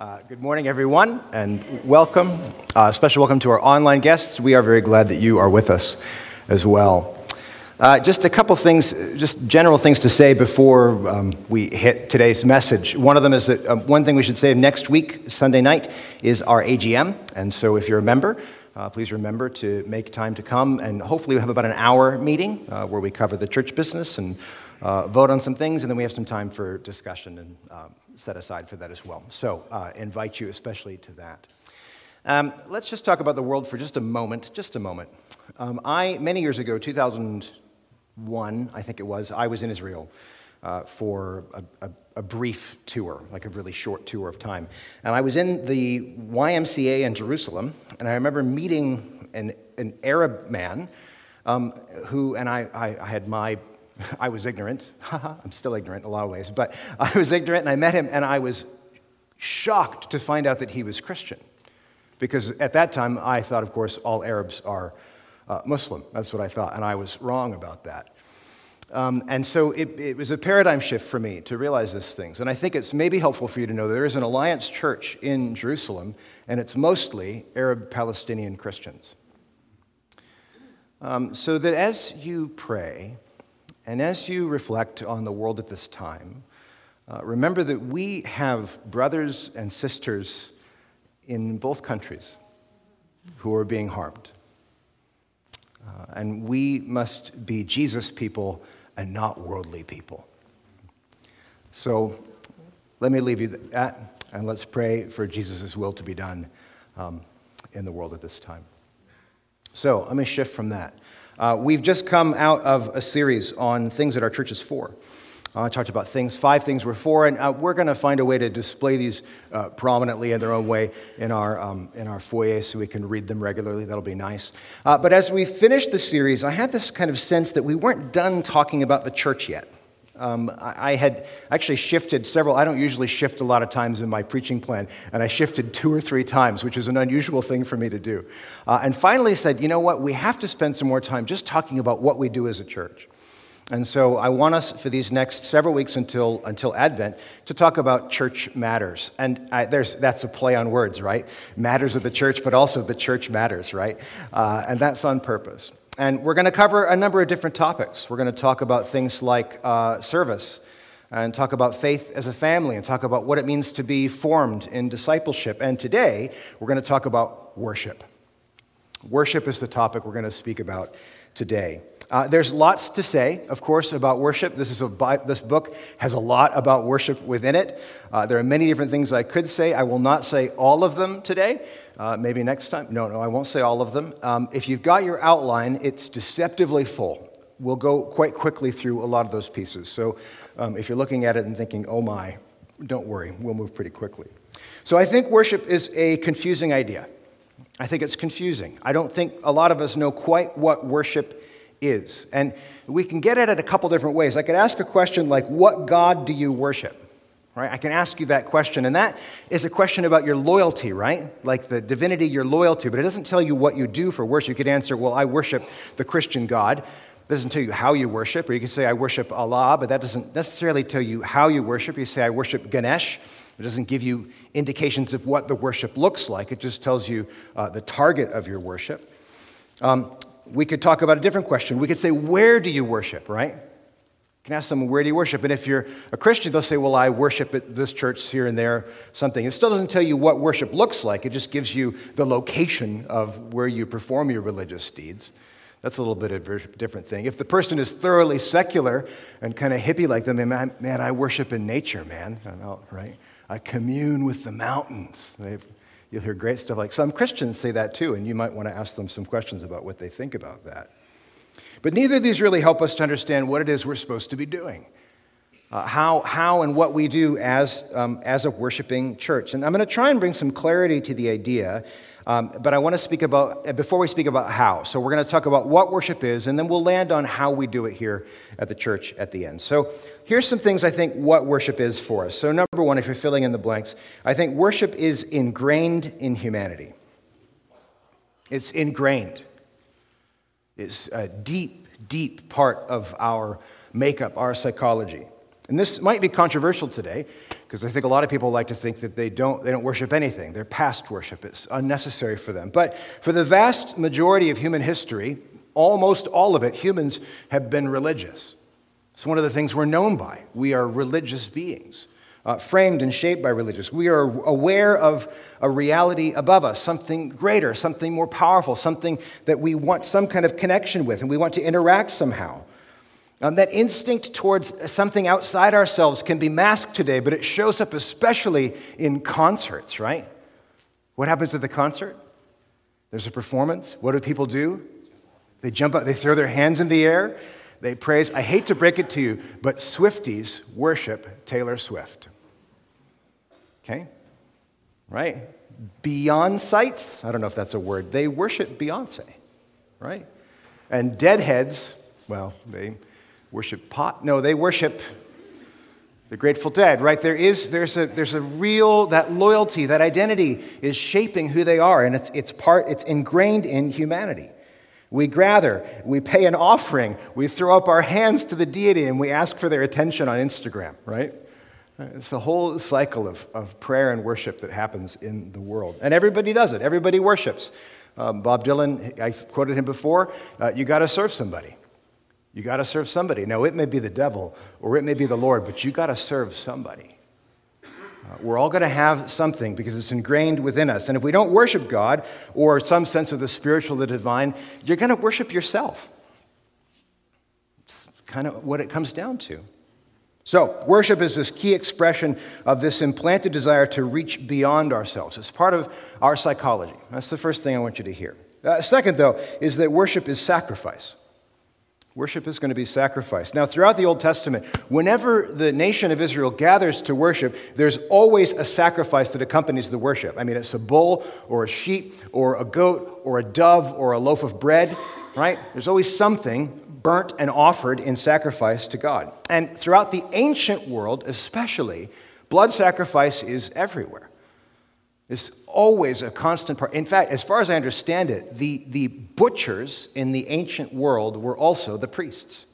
Uh, good morning, everyone, and welcome. Uh, special welcome to our online guests. We are very glad that you are with us as well. Uh, just a couple things, just general things to say before um, we hit today's message. One of them is that um, one thing we should say next week, Sunday night, is our AGM. And so if you're a member, uh, please remember to make time to come. And hopefully, we have about an hour meeting uh, where we cover the church business and uh, vote on some things, and then we have some time for discussion and um, set aside for that as well. So, uh, invite you especially to that. Um, let's just talk about the world for just a moment. Just a moment. Um, I many years ago, 2001, I think it was, I was in Israel. Uh, for a, a, a, brief tour, like a really short tour of time. And I was in the YMCA in Jerusalem, and I remember meeting an, an Arab man um, who, and I, I, I had my I was ignorant. I'm still ignorant in a lot of ways, but I was ignorant and I met him and I was shocked to find out that he was Christian. Because at that time, I thought, of course, all Arabs are uh, Muslim. That's what I thought, and I was wrong about that. Um, and so it, it, was a paradigm shift for me to realize these things. And I think it's maybe helpful for you to know there is an Alliance church in Jerusalem, and it's mostly Arab Palestinian Christians. Um, so that as you pray, and as you reflect on the world at this time, uh, remember that we have brothers and sisters in both countries who are being harmed. Uh, and we must be Jesus people and not worldly people. So let me leave you that, and let's pray for Jesus' will to be done um, in the world at this time. So let me shift from that. Uh, we've just come out of a series on things that our church is for. Uh, I talked about things, five things we're for, and uh, we're going to find a way to display these uh, prominently in their own way in our, um, in our foyer so we can read them regularly. That'll be nice. Uh, but as we finished the series, I had this kind of sense that we weren't done talking about the church yet. Um, I, had actually shifted several, I don't usually shift a lot of times in my preaching plan, and I shifted two or three times, which is an unusual thing for me to do. Uh, and finally said, you know what, we have to spend some more time just talking about what we do as a church. And so I want us for these next several weeks until, until Advent to talk about church matters. And I, there's, that's a play on words, right? Matters of the church, but also the church matters, right? Uh, and that's on purpose. And we're going to cover a number of different topics. We're going to talk about things like uh, service, and talk about faith as a family, and talk about what it means to be formed in discipleship. And today, we're going to talk about worship. Worship is the topic we're going to speak about today. Uh, there's lots to say, of course, about worship. This, is a, this book has a lot about worship within it. Uh, there are many different things I could say. I will not say all of them today. Uh, maybe next time. No, no, I won't say all of them. Um, if you've got your outline, it's deceptively full. We'll go quite quickly through a lot of those pieces. So um, if you're looking at it and thinking, oh my, don't worry, we'll move pretty quickly. So I think worship is a confusing idea. I think it's confusing. I don't think a lot of us know quite what worship is. And we can get at it a couple different ways. I could ask a question like, What God do you worship? Right? I can ask you that question, and that is a question about your loyalty, right? Like the divinity you're loyal to, but it doesn't tell you what you do for worship. You could answer, well, I worship the Christian God. It doesn't tell you how you worship, or you can say, I worship Allah, but that doesn't necessarily tell you how you worship. You say, I worship Ganesh. It doesn't give you indications of what the worship looks like, it just tells you uh, the target of your worship. Um, we could talk about a different question. We could say, Where do you worship, right? Can ask them, where do you worship? And if you're a Christian, they'll say, well, I worship at this church here and there, something. It still doesn't tell you what worship looks like, it just gives you the location of where you perform your religious deeds. That's a little bit of a different thing. If the person is thoroughly secular and kind of hippie like them, man, man I worship in nature, man, right? I commune with the mountains. They've, you'll hear great stuff like some Christians say that too, and you might want to ask them some questions about what they think about that. But neither of these really help us to understand what it is we're supposed to be doing. Uh, how, how and what we do as, um, as a worshiping church. And I'm going to try and bring some clarity to the idea, um, but I want to speak about, uh, before we speak about how. So we're going to talk about what worship is, and then we'll land on how we do it here at the church at the end. So here's some things I think what worship is for us. So, number one, if you're filling in the blanks, I think worship is ingrained in humanity. It's ingrained is a deep, deep part of our makeup, our psychology. And this might be controversial today, because I think a lot of people like to think that they don't, they don't worship anything. They're past worship. It's unnecessary for them. But for the vast majority of human history, almost all of it, humans have been religious. It's one of the things we're known by. We are religious beings, uh, framed and shaped by religious. We are aware of a reality above us, something greater, something more powerful, something that we want some kind of connection with and we want to interact somehow. Um, that instinct towards something outside ourselves can be masked today, but it shows up especially in concerts, right? What happens at the concert? There's a performance. What do people do? They jump up, they throw their hands in the air, they praise. I hate to break it to you, but Swifties worship Taylor Swift. Okay? Right? Beyonce, I don't know if that's a word, they worship Beyonce, right? And deadheads, well, they worship pot. No, they worship the Grateful Dead, right? There is, there's a, there's a real, that loyalty, that identity is shaping who they are, and it's, it's part, it's ingrained in humanity. We gather, we pay an offering, we throw up our hands to the deity, and we ask for their attention on Instagram, right? It's the whole cycle of, of prayer and worship that happens in the world. And everybody does it, everybody worships. Um, Bob Dylan, I quoted him before, uh, you got to serve somebody. You got to serve somebody. Now, it may be the devil or it may be the Lord, but you got to serve somebody. Uh, we're all going to have something because it's ingrained within us. And if we don't worship God or some sense of the spiritual, the divine, you're going to worship yourself. It's kind of what it comes down to. So, worship is this key expression of this implanted desire to reach beyond ourselves. It's part of our psychology. That's the first thing I want you to hear. Uh, second, though, is that worship is sacrifice. Worship is going to be sacrificed. Now, throughout the Old Testament, whenever the nation of Israel gathers to worship, there's always a sacrifice that accompanies the worship. I mean, it's a bull or a sheep or a goat or a dove or a loaf of bread, right? There's always something burnt and offered in sacrifice to God. And throughout the ancient world, especially, blood sacrifice is everywhere. It's always a constant part. In fact, as far as I understand it, the, the butchers in the ancient world were also the priests.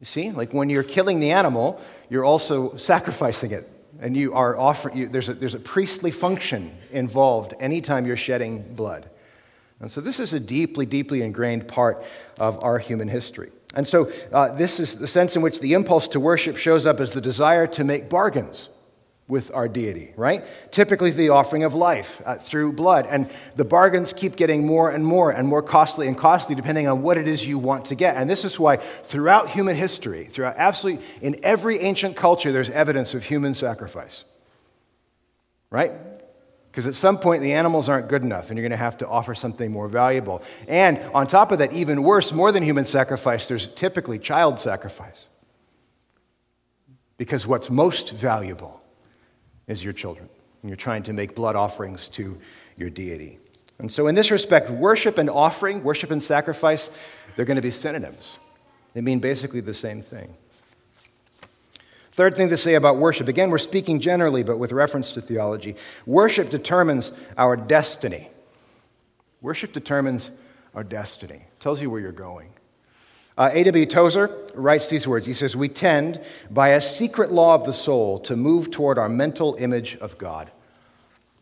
You see, like when you're killing the animal, you're also sacrificing it. And you are offering, there's, a, there's a priestly function involved anytime you're shedding blood. And so this is a deeply, deeply ingrained part of our human history. And so uh, this is the sense in which the impulse to worship shows up as the desire to make bargains with our deity, right? Typically, the offering of life uh, through blood. And the bargains keep getting more and more and more costly and costly depending on what it is you want to get. And this is why, throughout human history, throughout absolutely, in every ancient culture, there's evidence of human sacrifice, right? Because at some point, the animals aren't good enough, and you're going to have to offer something more valuable. And on top of that, even worse, more than human sacrifice, there's typically child sacrifice. Because what's most valuable is your children. And you're trying to make blood offerings to your deity. And so, in this respect, worship and offering, worship and sacrifice, they're going to be synonyms. They mean basically the same thing. Third thing to say about worship again, we're speaking generally, but with reference to theology. Worship determines our destiny. Worship determines our destiny, tells you where you're going. Uh, A.W. Tozer writes these words. He says, We tend, by a secret law of the soul, to move toward our mental image of God.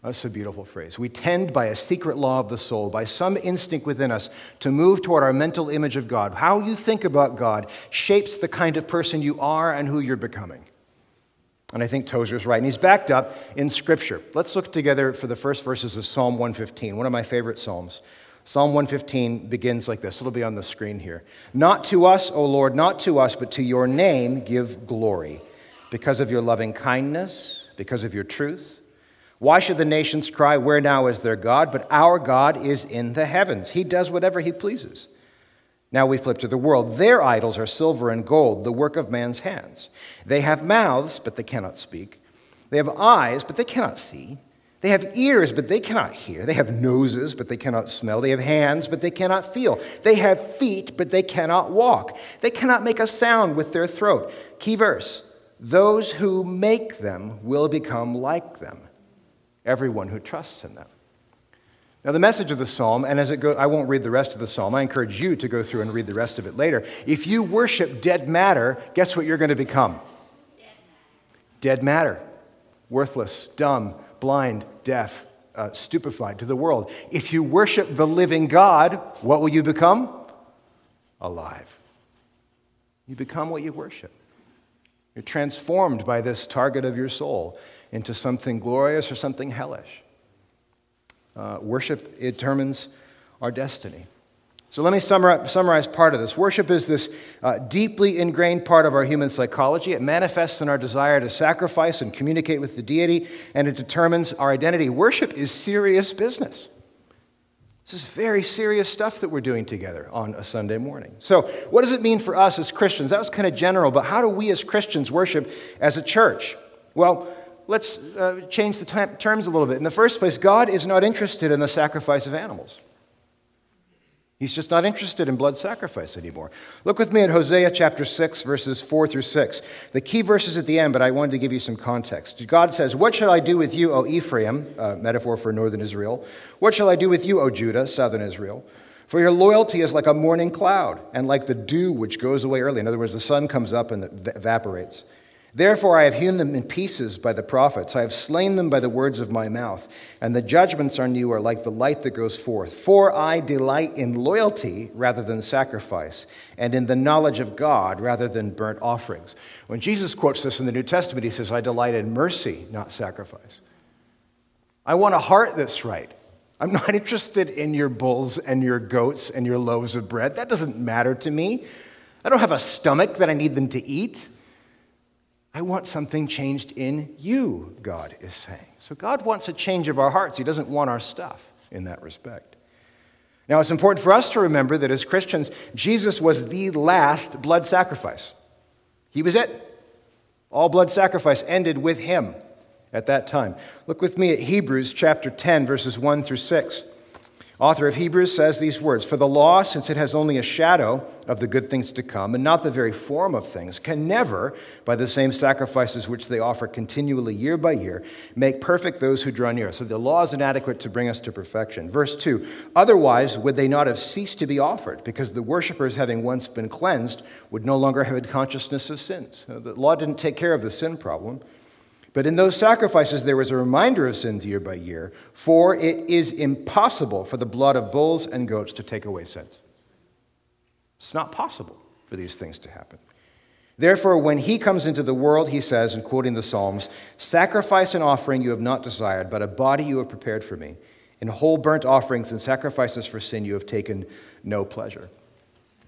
That's a beautiful phrase. We tend, by a secret law of the soul, by some instinct within us, to move toward our mental image of God. How you think about God shapes the kind of person you are and who you're becoming. And I think Tozer's right. And he's backed up in Scripture. Let's look together for the first verses of Psalm 115, one of my favorite Psalms. Psalm 115 begins like this. It'll be on the screen here. Not to us, O Lord, not to us, but to your name give glory, because of your loving kindness, because of your truth. Why should the nations cry, Where now is their God? But our God is in the heavens. He does whatever he pleases. Now we flip to the world. Their idols are silver and gold, the work of man's hands. They have mouths, but they cannot speak. They have eyes, but they cannot see. They have ears, but they cannot hear. They have noses, but they cannot smell. They have hands, but they cannot feel. They have feet, but they cannot walk. They cannot make a sound with their throat. Key verse Those who make them will become like them, everyone who trusts in them. Now, the message of the psalm, and as it goes, I won't read the rest of the psalm. I encourage you to go through and read the rest of it later. If you worship dead matter, guess what you're going to become? dead matter, worthless, dumb, blind, deaf, uh, stupefied to the world. If you worship the living God, what will you become? Alive. You become what you worship. You're transformed by this target of your soul into something glorious or something hellish. Uh, worship determines our destiny. So let me summarize part of this. Worship is this uh, deeply ingrained part of our human psychology. It manifests in our desire to sacrifice and communicate with the deity, and it determines our identity. Worship is serious business. This is very serious stuff that we're doing together on a Sunday morning. So, what does it mean for us as Christians? That was kind of general, but how do we as Christians worship as a church? Well, let's uh, change the t- terms a little bit. In the first place, God is not interested in the sacrifice of animals. He's just not interested in blood sacrifice anymore. Look with me at Hosea chapter 6, verses 4 through 6. The key verses at the end, but I wanted to give you some context. God says, What shall I do with you, O Ephraim? Uh, metaphor for northern Israel. What shall I do with you, O Judah, southern Israel? For your loyalty is like a morning cloud, and like the dew which goes away early. In other words, the sun comes up and evaporates. Therefore, I have hewn them in pieces by the prophets. I have slain them by the words of my mouth. And the judgments on you are like the light that goes forth. For I delight in loyalty rather than sacrifice, and in the knowledge of God rather than burnt offerings. When Jesus quotes this in the New Testament, he says, I delight in mercy, not sacrifice. I want a heart that's right. I'm not interested in your bulls and your goats and your loaves of bread. That doesn't matter to me. I don't have a stomach that I need them to eat. I want something changed in you, God is saying. So God wants a change of our hearts. He doesn't want our stuff in that respect. Now, it's important for us to remember that as Christians, Jesus was the last blood sacrifice. He was it. All blood sacrifice ended with him at that time. Look with me at Hebrews chapter 10, verses 1 through 6. Author of Hebrews says these words For the law, since it has only a shadow of the good things to come, and not the very form of things, can never, by the same sacrifices which they offer continually year by year, make perfect those who draw near. So the law is inadequate to bring us to perfection. Verse 2 Otherwise, would they not have ceased to be offered, because the worshippers, having once been cleansed, would no longer have a consciousness of sins? The law didn't take care of the sin problem. But in those sacrifices, there was a reminder of sins year by year, for it is impossible for the blood of bulls and goats to take away sins. It's not possible for these things to happen. Therefore, when he comes into the world, he says, in quoting the Psalms, Sacrifice and offering you have not desired, but a body you have prepared for me. In whole burnt offerings and sacrifices for sin you have taken no pleasure.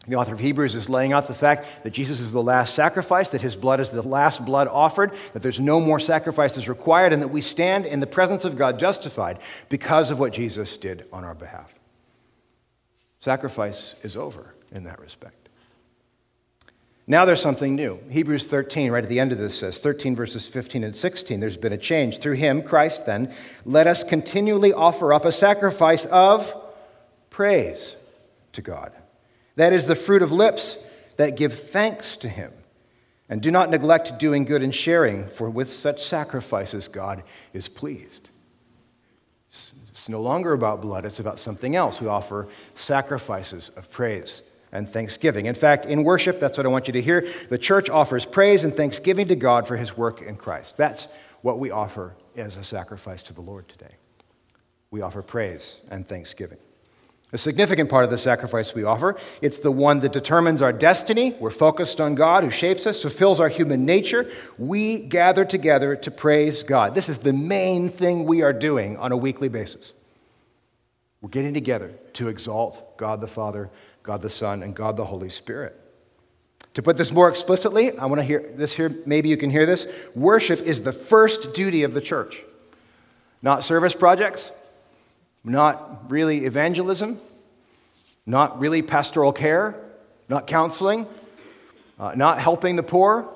The author of Hebrews is laying out the fact that Jesus is the last sacrifice, that his blood is the last blood offered, that there's no more sacrifices required, and that we stand in the presence of God justified because of what Jesus did on our behalf. Sacrifice is over in that respect. Now there's something new. Hebrews 13, right at the end of this, says 13 verses 15 and 16. There's been a change. Through him, Christ, then, let us continually offer up a sacrifice of praise to God. That is the fruit of lips that give thanks to him. And do not neglect doing good and sharing, for with such sacrifices God is pleased. It's no longer about blood, it's about something else. We offer sacrifices of praise and thanksgiving. In fact, in worship, that's what I want you to hear. The church offers praise and thanksgiving to God for his work in Christ. That's what we offer as a sacrifice to the Lord today. We offer praise and thanksgiving. A significant part of the sacrifice we offer. It's the one that determines our destiny. We're focused on God who shapes us, fulfills our human nature. We gather together to praise God. This is the main thing we are doing on a weekly basis. We're getting together to exalt God the Father, God the Son, and God the Holy Spirit. To put this more explicitly, I want to hear this here, maybe you can hear this. Worship is the first duty of the church, not service projects, not really evangelism, not really pastoral care, not counseling, uh, not helping the poor.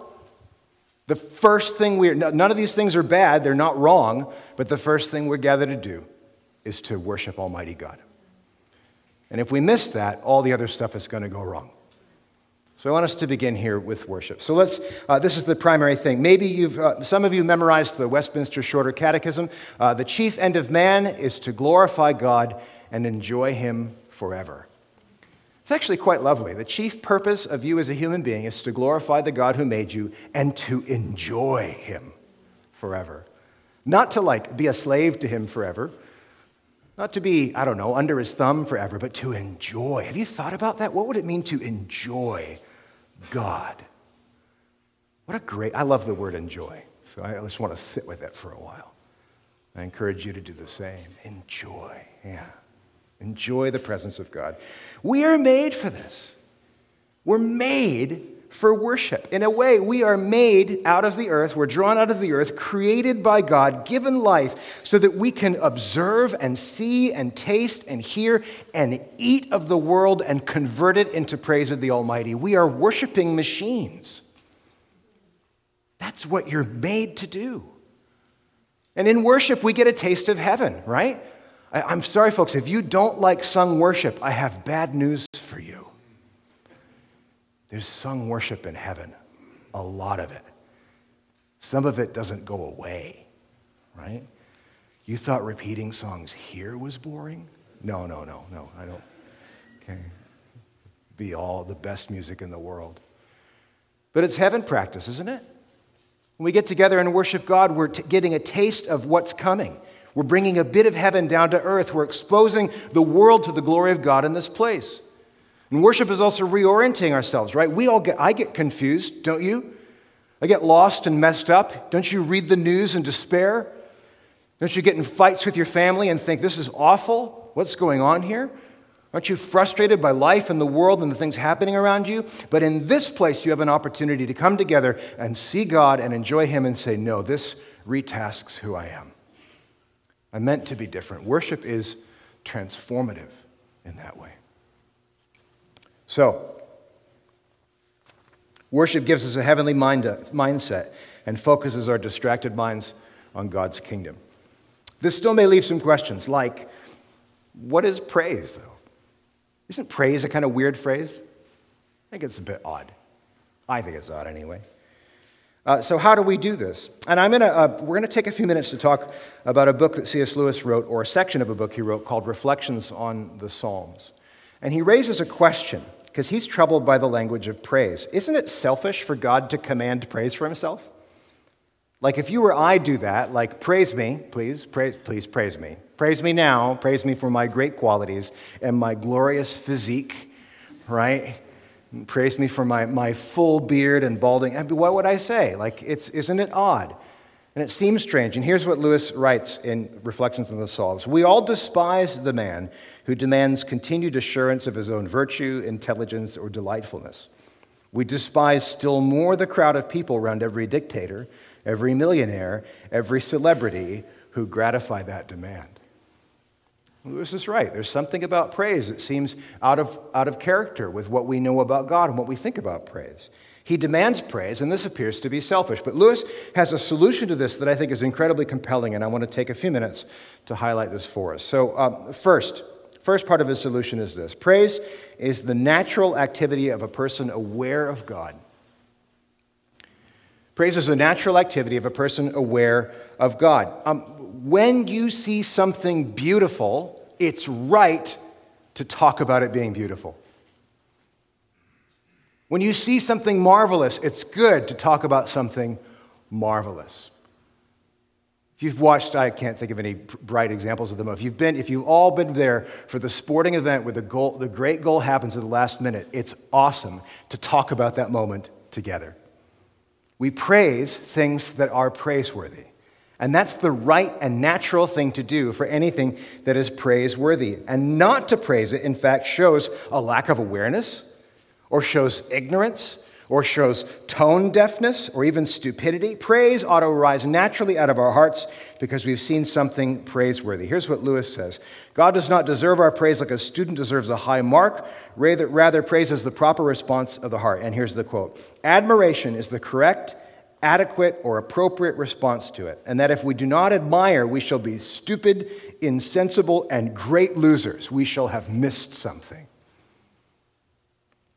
The first thing we're, none of these things are bad, they're not wrong, but the first thing we're gathered to do is to worship Almighty God. And if we miss that, all the other stuff is going to go wrong. So I want us to begin here with worship. So let's, uh, this is the primary thing. Maybe you've, uh, some of you memorized the Westminster Shorter Catechism. Uh, the chief end of man is to glorify God and enjoy Him forever. It's actually quite lovely. The chief purpose of you as a human being is to glorify the God who made you and to enjoy Him forever. Not to like be a slave to him forever, not to be, I don't know, under his thumb forever, but to enjoy. Have you thought about that? What would it mean to enjoy God? What a great, I love the word enjoy. So I just want to sit with it for a while. I encourage you to do the same. Enjoy. Yeah. Enjoy the presence of God. We are made for this. We're made for worship. In a way, we are made out of the earth, we're drawn out of the earth, created by God, given life, so that we can observe and see and taste and hear and eat of the world and convert it into praise of the Almighty. We are worshiping machines. That's what you're made to do. And in worship, we get a taste of heaven, right? I, am sorry, folks, if you don't like sung worship, I have bad news. There's sung worship in heaven, a lot of it. Some of it doesn't go away, right? You thought repeating songs here was boring? No, no, no, no, I don't. Okay. Be all the best music in the world. But it's heaven practice, isn't it? When we get together and worship God, we're t- getting a taste of what's coming. We're bringing a bit of heaven down to earth. We're exposing the world to the glory of God in this place. And worship is also reorienting ourselves, right? We all get, I get confused, don't you? I get lost and messed up. Don't you read the news and despair? Don't you get in fights with your family and think, this is awful? What's going on here? Aren't you frustrated by life and the world and the things happening around you? But in this place, you have an opportunity to come together and see God and enjoy Him and say, No, this retasks who I am. I'm meant to be different. Worship is transformative in that way. So, worship gives us a heavenly mind, mindset and focuses our distracted minds on God's kingdom. This still may leave some questions like, what is praise, though? Isn't praise a kind of weird phrase? I think it's a bit odd. I think it's odd anyway. Uh, so, how do we do this? And I'm gonna, uh, we're going to take a few minutes to talk about a book that C.S. Lewis wrote, or a section of a book he wrote called Reflections on the Psalms. And he raises a question, because he's troubled by the language of praise. Isn't it selfish for God to command praise for himself? Like, if you or I do that, like, praise me, please, praise, please praise me. Praise me now, praise me for my great qualities and my glorious physique, right? praise me for my, my full beard and balding. what would I say? Like, it's, isn't it odd? And it seems strange. And here's what Lewis writes in Reflections on the Psalms We all despise the man who demands continued assurance of his own virtue, intelligence, or delightfulness. We despise still more the crowd of people around every dictator, every millionaire, every celebrity who gratify that demand. Lewis is right. There's something about praise that seems out of, out of character with what we know about God and what we think about praise. He demands praise, and this appears to be selfish. But Lewis has a solution to this that I think is incredibly compelling, and I want to take a few minutes to highlight this for us. So, um, first, first part of his solution is this praise is the natural activity of a person aware of God. Praise is the natural activity of a person aware of God. Um, when you see something beautiful, it's right to talk about it being beautiful. When you see something marvelous, it's good to talk about something marvelous. If you've watched, I can't think of any bright examples of them. If you've been, if you've all been there for the sporting event where the goal, the great goal happens at the last minute, it's awesome to talk about that moment together. We praise things that are praiseworthy. And that's the right and natural thing to do for anything that is praiseworthy. And not to praise it, in fact, shows a lack of awareness, or shows ignorance, or shows tone deafness, or even stupidity. Praise ought to arise naturally out of our hearts because we've seen something praiseworthy. Here's what Lewis says God does not deserve our praise like a student deserves a high mark. Rather, rather praise is the proper response of the heart. And here's the quote Admiration is the correct adequate or appropriate response to it, and that if we do not admire, we shall be stupid, insensible, and great losers. We shall have missed something.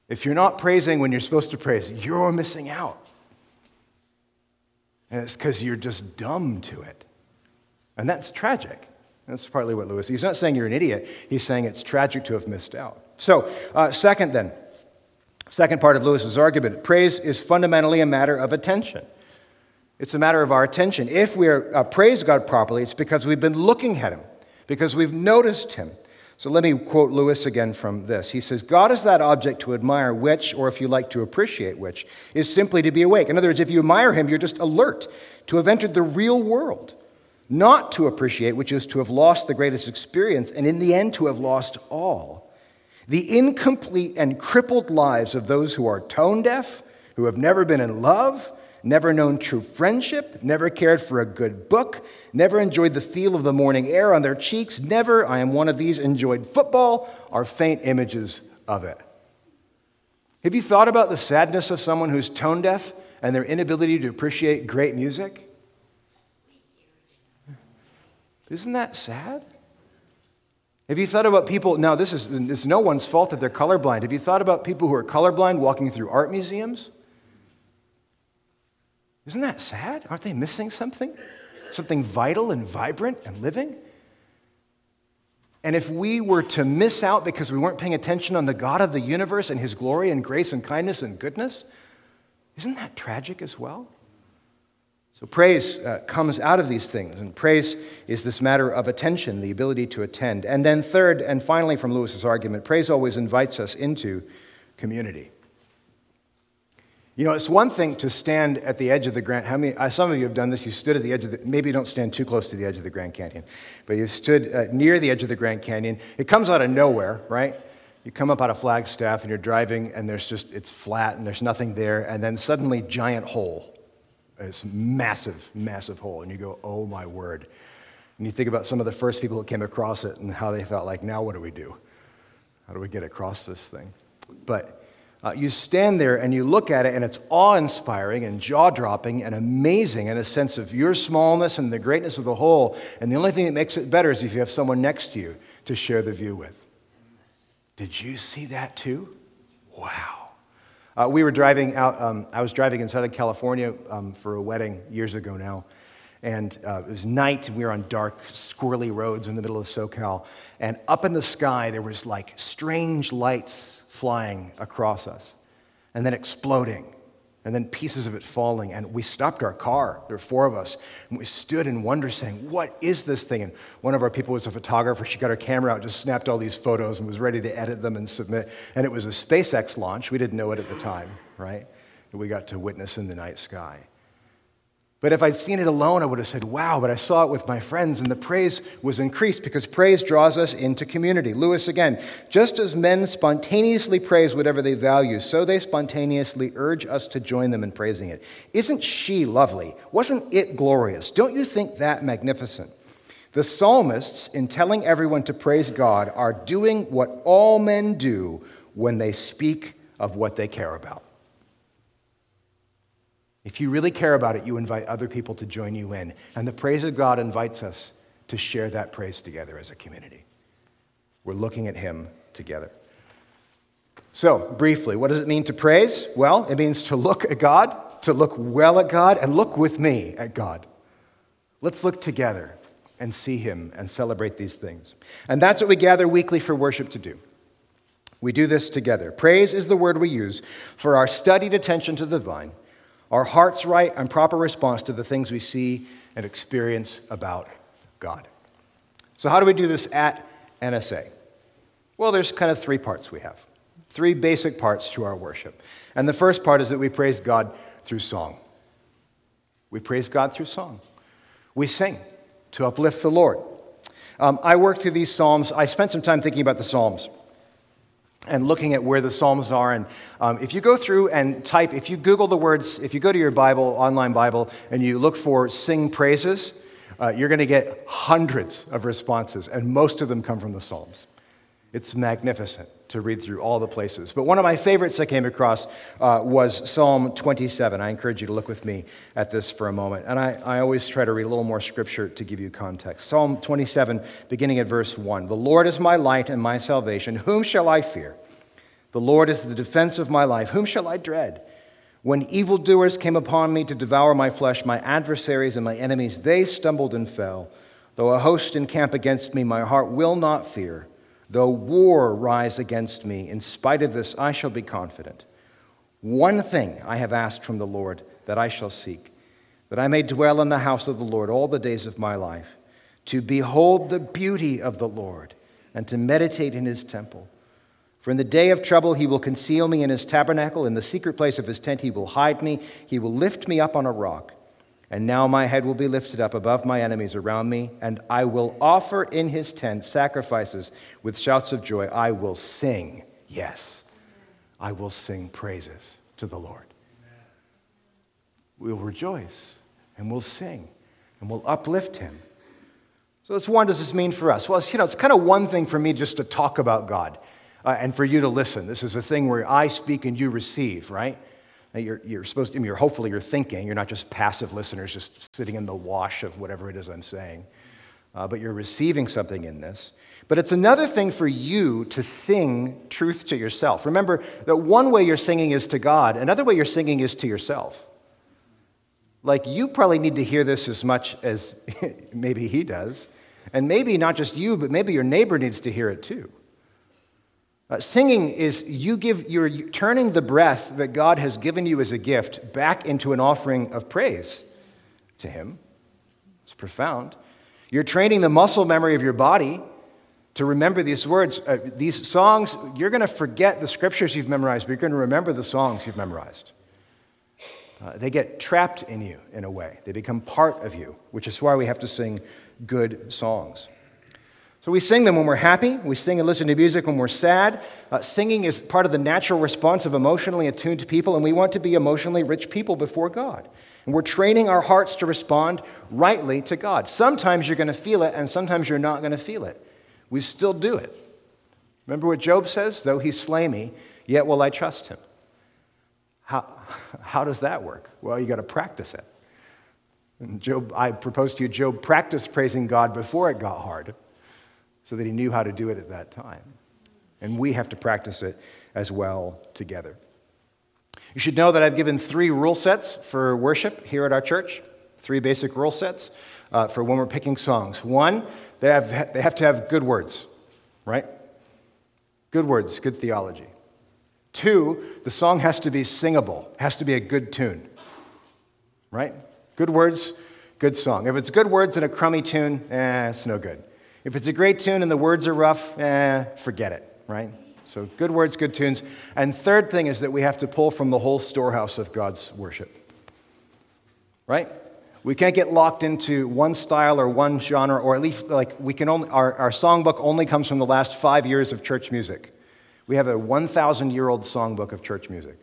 If you're not praising when you're supposed to praise, you're missing out. And it's because you're just dumb to it. And that's tragic. That's partly what Lewis, he's not saying you're an idiot, he's saying it's tragic to have missed out. So, uh, second then, second part of Lewis's argument praise is fundamentally a matter of attention. It's a matter of our attention. If we are, uh, praise God properly, it's because we've been looking at Him, because we've noticed Him. So let me quote Lewis again from this. He says, God is that object to admire, which, or if you like to appreciate which, is simply to be awake. In other words, if you admire Him, you're just alert to have entered the real world. Not to appreciate, which is to have lost the greatest experience, and in the end, to have lost all. The incomplete and crippled lives of those who are tone deaf, who have never been in love, never known true friendship, never cared for a good book, never enjoyed the feel of the morning air on their cheeks, never, I am one of these, enjoyed football, are faint images of it. Have you thought about the sadness of someone who's tone deaf and their inability to appreciate great music? Isn't that sad? Have you thought about people? Now, this is it's no one's fault that they're colorblind. Have you thought about people who are colorblind walking through art museums? Isn't that sad? Aren't they missing something? Something vital and vibrant and living? And if we were to miss out because we weren't paying attention on the God of the universe and his glory and grace and kindness and goodness, isn't that tragic as well? So, praise uh, comes out of these things, and praise is this matter of attention, the ability to attend. And then, third and finally, from Lewis's argument, praise always invites us into community. You know, it's one thing to stand at the edge of the Grand. How many? Uh, some of you have done this. You stood at the edge of the. Maybe you don't stand too close to the edge of the Grand Canyon, but you stood uh, near the edge of the Grand Canyon. It comes out of nowhere, right? You come up out of Flagstaff and you're driving, and there's just it's flat and there's nothing there, and then suddenly giant hole, this massive, massive hole, and you go, oh my word! And you think about some of the first people who came across it and how they felt like, now what do we do? How do we get across this thing? But uh, you stand there and you look at it, and it's awe inspiring and jaw dropping and amazing in a sense of your smallness and the greatness of the whole. And the only thing that makes it better is if you have someone next to you to share the view with. Did you see that too? Wow. Uh, we were driving out, um, I was driving in Southern California um, for a wedding years ago now. And uh, it was night, and we were on dark, squirrely roads in the middle of SoCal. And up in the sky, there was like strange lights flying across us and then exploding and then pieces of it falling. And we stopped our car. There were four of us. And we stood in wonder saying, What is this thing? And one of our people was a photographer. She got her camera out, just snapped all these photos, and was ready to edit them and submit. And it was a SpaceX launch. We didn't know it at the time, right? That we got to witness in the night sky. But if I'd seen it alone, I would have said, wow, but I saw it with my friends, and the praise was increased because praise draws us into community. Lewis again, just as men spontaneously praise whatever they value, so they spontaneously urge us to join them in praising it. Isn't she lovely? Wasn't it glorious? Don't you think that magnificent? The psalmists, in telling everyone to praise God, are doing what all men do when they speak of what they care about. If you really care about it, you invite other people to join you in. And the praise of God invites us to share that praise together as a community. We're looking at Him together. So, briefly, what does it mean to praise? Well, it means to look at God, to look well at God, and look with me at God. Let's look together and see Him and celebrate these things. And that's what we gather weekly for worship to do. We do this together. Praise is the word we use for our studied attention to the divine our heart's right and proper response to the things we see and experience about God. So, how do we do this at NSA? Well, there's kind of three parts we have, three basic parts to our worship. And the first part is that we praise God through song. We praise God through song. We sing to uplift the Lord. Um, I worked through these Psalms. I spent some time thinking about the Psalms and looking at where the Psalms are. And um, if you go through and type, if you Google the words, if you go to your Bible, online Bible, and you look for sing praises, uh, you're going to get hundreds of responses, and most of them come from the Psalms. It's magnificent to read through all the places. But one of my favorites I came across uh, was Psalm 27. I encourage you to look with me at this for a moment. And I, I always try to read a little more scripture to give you context. Psalm 27, beginning at verse 1 The Lord is my light and my salvation. Whom shall I fear? The Lord is the defense of my life. Whom shall I dread? When evildoers came upon me to devour my flesh, my adversaries and my enemies, they stumbled and fell. Though a host encamp against me, my heart will not fear. Though war rise against me, in spite of this, I shall be confident. One thing I have asked from the Lord that I shall seek, that I may dwell in the house of the Lord all the days of my life, to behold the beauty of the Lord and to meditate in his temple. For in the day of trouble he will conceal me in his tabernacle, in the secret place of his tent he will hide me, he will lift me up on a rock. And now my head will be lifted up above my enemies around me, and I will offer in his tent sacrifices with shouts of joy. I will sing, yes, I will sing praises to the Lord. We'll rejoice and we'll sing and we'll uplift him. So, this what does this mean for us? Well, it's, you know, it's kind of one thing for me just to talk about God uh, and for you to listen. This is a thing where I speak and you receive, right? You're, you're supposed to, I mean, you're, hopefully you're thinking. You're not just passive listeners, just sitting in the wash of whatever it is I'm saying. Uh, but you're receiving something in this. But it's another thing for you to sing truth to yourself. Remember that one way you're singing is to God, another way you're singing is to yourself. Like, you probably need to hear this as much as maybe he does. And maybe not just you, but maybe your neighbor needs to hear it too. Uh, singing is you give, you're turning the breath that God has given you as a gift back into an offering of praise to Him. It's profound. You're training the muscle memory of your body to remember these words. Uh, these songs, you're going to forget the scriptures you've memorized, but you're going to remember the songs you've memorized. Uh, they get trapped in you in a way, they become part of you, which is why we have to sing good songs. So we sing them when we're happy. We sing and listen to music when we're sad. Uh, singing is part of the natural response of emotionally attuned people, and we want to be emotionally rich people before God. And we're training our hearts to respond rightly to God. Sometimes you're going to feel it, and sometimes you're not going to feel it. We still do it. Remember what Job says? Though he slay me, yet will I trust him. How, how does that work? Well, you got to practice it. And Job, I propose to you, Job practiced praising God before it got hard so that he knew how to do it at that time. And we have to practice it as well together. You should know that I've given three rule sets for worship here at our church, three basic rule sets uh, for when we're picking songs. One, they have, they have to have good words, right? Good words, good theology. Two, the song has to be singable, has to be a good tune, right? Good words, good song. If it's good words and a crummy tune, eh, it's no good. If it's a great tune and the words are rough, eh, forget it, right? So good words, good tunes. And third thing is that we have to pull from the whole storehouse of God's worship, right? We can't get locked into one style or one genre, or at least like we can only, our, our songbook only comes from the last five years of church music. We have a 1,000 year old songbook of church music.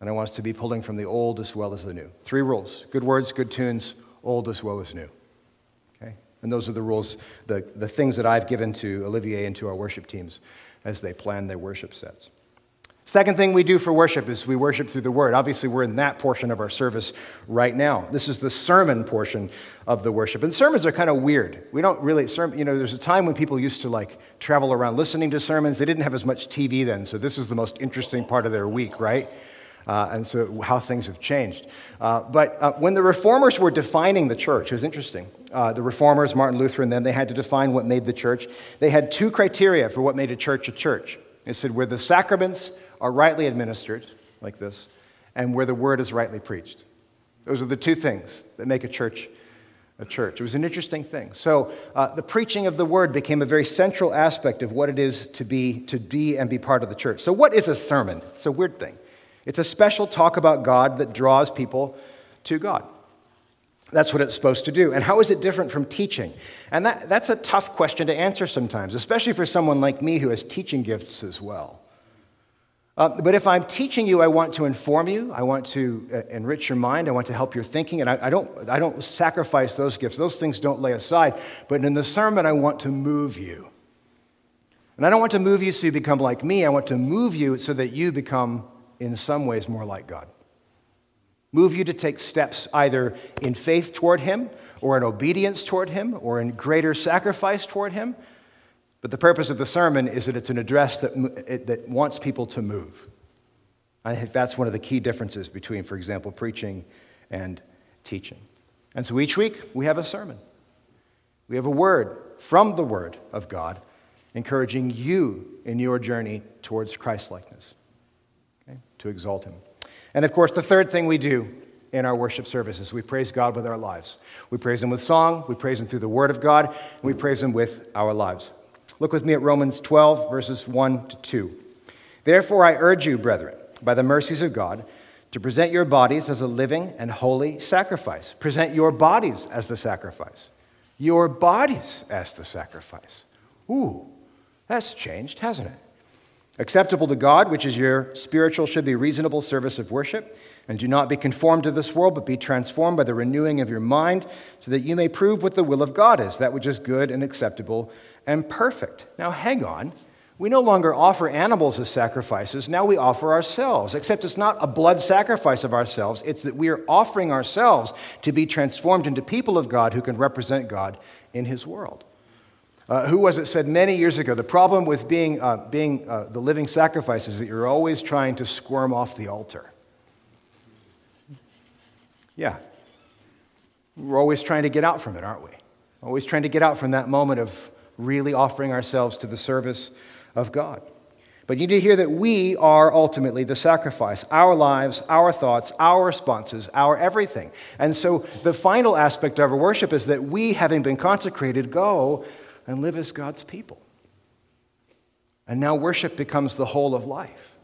And I want us to be pulling from the old as well as the new. Three rules good words, good tunes, old as well as new. And those are the rules, the, the things that I've given to Olivier and to our worship teams as they plan their worship sets. Second thing we do for worship is we worship through the Word. Obviously, we're in that portion of our service right now. This is the sermon portion of the worship. And sermons are kind of weird. We don't really, you know, there's a time when people used to like travel around listening to sermons. They didn't have as much TV then, so this is the most interesting part of their week, right? Uh, and so how things have changed. Uh, but uh, when the reformers were defining the church, it was interesting. Uh, the reformers, Martin Luther and them, they had to define what made the church. They had two criteria for what made a church a church. They said where the sacraments are rightly administered, like this, and where the word is rightly preached. Those are the two things that make a church a church. It was an interesting thing. So uh, the preaching of the word became a very central aspect of what it is to be to be and be part of the church. So what is a sermon? It's a weird thing. It's a special talk about God that draws people to God. That's what it's supposed to do. And how is it different from teaching? And that, that's a tough question to answer sometimes, especially for someone like me who has teaching gifts as well. Uh, but if I'm teaching you, I want to inform you, I want to uh, enrich your mind, I want to help your thinking, and I, I, don't, I don't sacrifice those gifts. Those things don't lay aside. But in the sermon, I want to move you. And I don't want to move you so you become like me, I want to move you so that you become in some ways more like God. Move you to take steps either in faith toward Him, or in obedience toward Him, or in greater sacrifice toward Him. But the purpose of the sermon is that it's an address that, that wants people to move. I think that's one of the key differences between, for example, preaching and teaching. And so each week we have a sermon. We have a word from the Word of God encouraging you in your journey towards Christlikeness to exalt him. And of course, the third thing we do in our worship services. We praise God with our lives. We praise Him with song, we praise Him through the Word of God, and we praise Him with our lives. Look with me at Romans 12, verses 1 to 2. Therefore, I urge you, brethren, by the mercies of God, to present your bodies as a living and holy sacrifice. Present your bodies as the sacrifice. Your bodies as the sacrifice. Ooh, that's changed, hasn't it? Acceptable to God, which is your spiritual, should be reasonable service of worship. And do not be conformed to this world, but be transformed by the renewing of your mind, so that you may prove what the will of God is, that which is good and acceptable and perfect. Now, hang on. We no longer offer animals as sacrifices. Now we offer ourselves, except it's not a blood sacrifice of ourselves. It's that we are offering ourselves to be transformed into people of God who can represent God in His world. Uh, who was it said many years ago? The problem with being, uh, being uh, the living sacrifice is that you're always trying to squirm off the altar. Yeah. We're always trying to get out from it, aren't we? Always trying to get out from that moment of really offering ourselves to the service of God. But you need to hear that we are ultimately the sacrifice our lives, our thoughts, our responses, our everything. And so the final aspect of our worship is that we, having been consecrated, go and live as God's people. And now worship becomes the whole of life.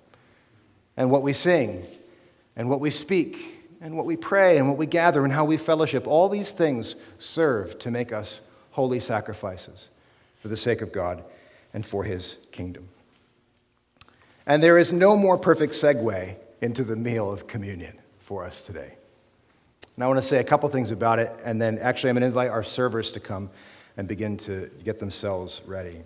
And what we sing, and what we speak, and what we pray, and what we gather, and how we fellowship, all these things serve to make us holy sacrifices for the sake of God and for his kingdom. And there is no more perfect segue into the meal of communion for us today. And I want to say a couple things about it, and then actually, I'm going to invite our servers to come and begin to get themselves ready.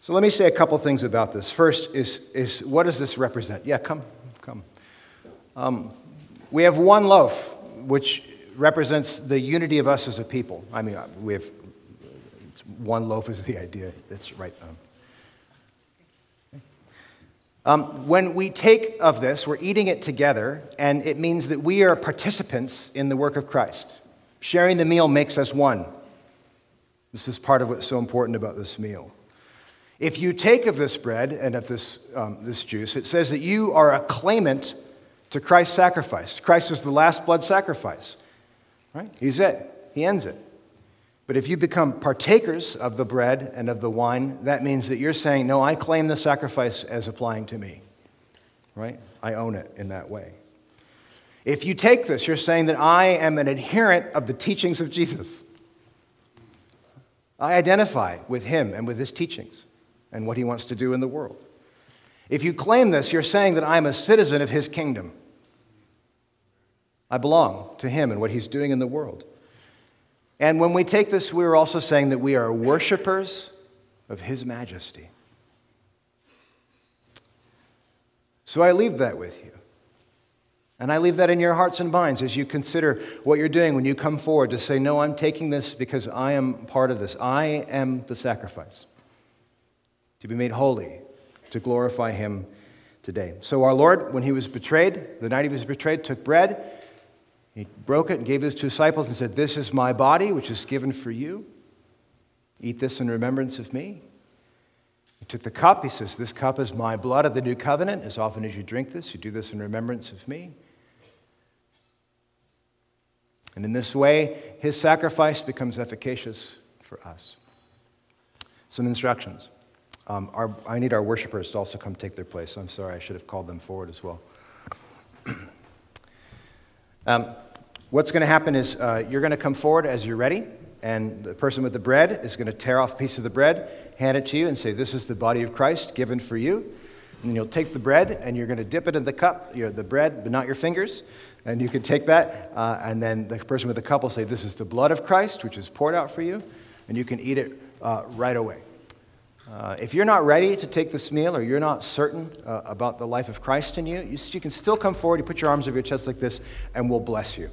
So, let me say a couple things about this. First, is, is what does this represent? Yeah, come, come. Um, we have one loaf, which represents the unity of us as a people. I mean, we have one loaf is the idea. That's right. Um, um, when we take of this, we're eating it together, and it means that we are participants in the work of Christ. Sharing the meal makes us one. This is part of what's so important about this meal. If you take of this bread and of this, um, this juice, it says that you are a claimant to Christ's sacrifice. Christ was the last blood sacrifice, right? He's it, He ends it. But if you become partakers of the bread and of the wine, that means that you're saying, No, I claim the sacrifice as applying to me. Right? I own it in that way. If you take this, you're saying that I am an adherent of the teachings of Jesus. I identify with him and with his teachings and what he wants to do in the world. If you claim this, you're saying that I'm a citizen of his kingdom. I belong to him and what he's doing in the world. And when we take this, we're also saying that we are worshipers of His majesty. So I leave that with you. And I leave that in your hearts and minds as you consider what you're doing when you come forward to say, No, I'm taking this because I am part of this. I am the sacrifice to be made holy, to glorify Him today. So our Lord, when He was betrayed, the night He was betrayed, took bread. He broke it and gave it to his disciples and said, This is my body, which is given for you. Eat this in remembrance of me. He took the cup. He says, This cup is my blood of the new covenant. As often as you drink this, you do this in remembrance of me. And in this way, his sacrifice becomes efficacious for us. Some instructions. Um, our, I need our worshipers to also come take their place. I'm sorry, I should have called them forward as well. um, What's going to happen is uh, you're going to come forward as you're ready, and the person with the bread is going to tear off a piece of the bread, hand it to you, and say, This is the body of Christ given for you. And then you'll take the bread and you're going to dip it in the cup, the bread, but not your fingers. And you can take that, uh, and then the person with the cup will say, This is the blood of Christ, which is poured out for you. And you can eat it uh, right away. Uh, if you're not ready to take this meal or you're not certain uh, about the life of Christ in you, you, you can still come forward. You put your arms over your chest like this, and we'll bless you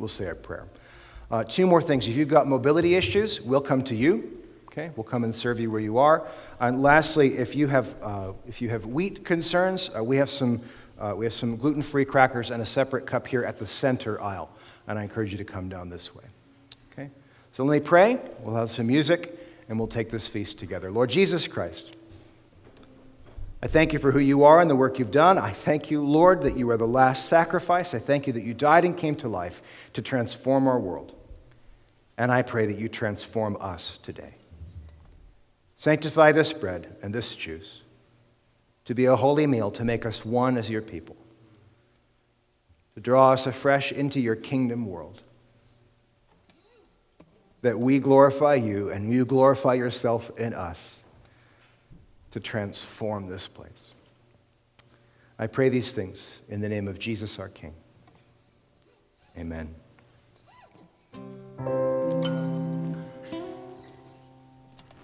we'll say a prayer. Uh, two more things. If you've got mobility issues, we'll come to you. Okay, we'll come and serve you where you are. And lastly, if you have uh, if you have wheat concerns, we have some uh, we have some gluten-free crackers and a separate cup here at the center aisle, and I encourage you to come down this way. Okay, so let me pray. We'll have some music, and we'll take this feast together. Lord Jesus Christ, I thank you for who you are and the work you've done. I thank you, Lord, that you are the last sacrifice. I thank you that you died and came to life to transform our world. And I pray that you transform us today. Sanctify this bread and this juice to be a holy meal to make us one as your people, to draw us afresh into your kingdom world. That we glorify you and you glorify yourself in us to transform this place. I pray these things in the name of Jesus our King. Amen.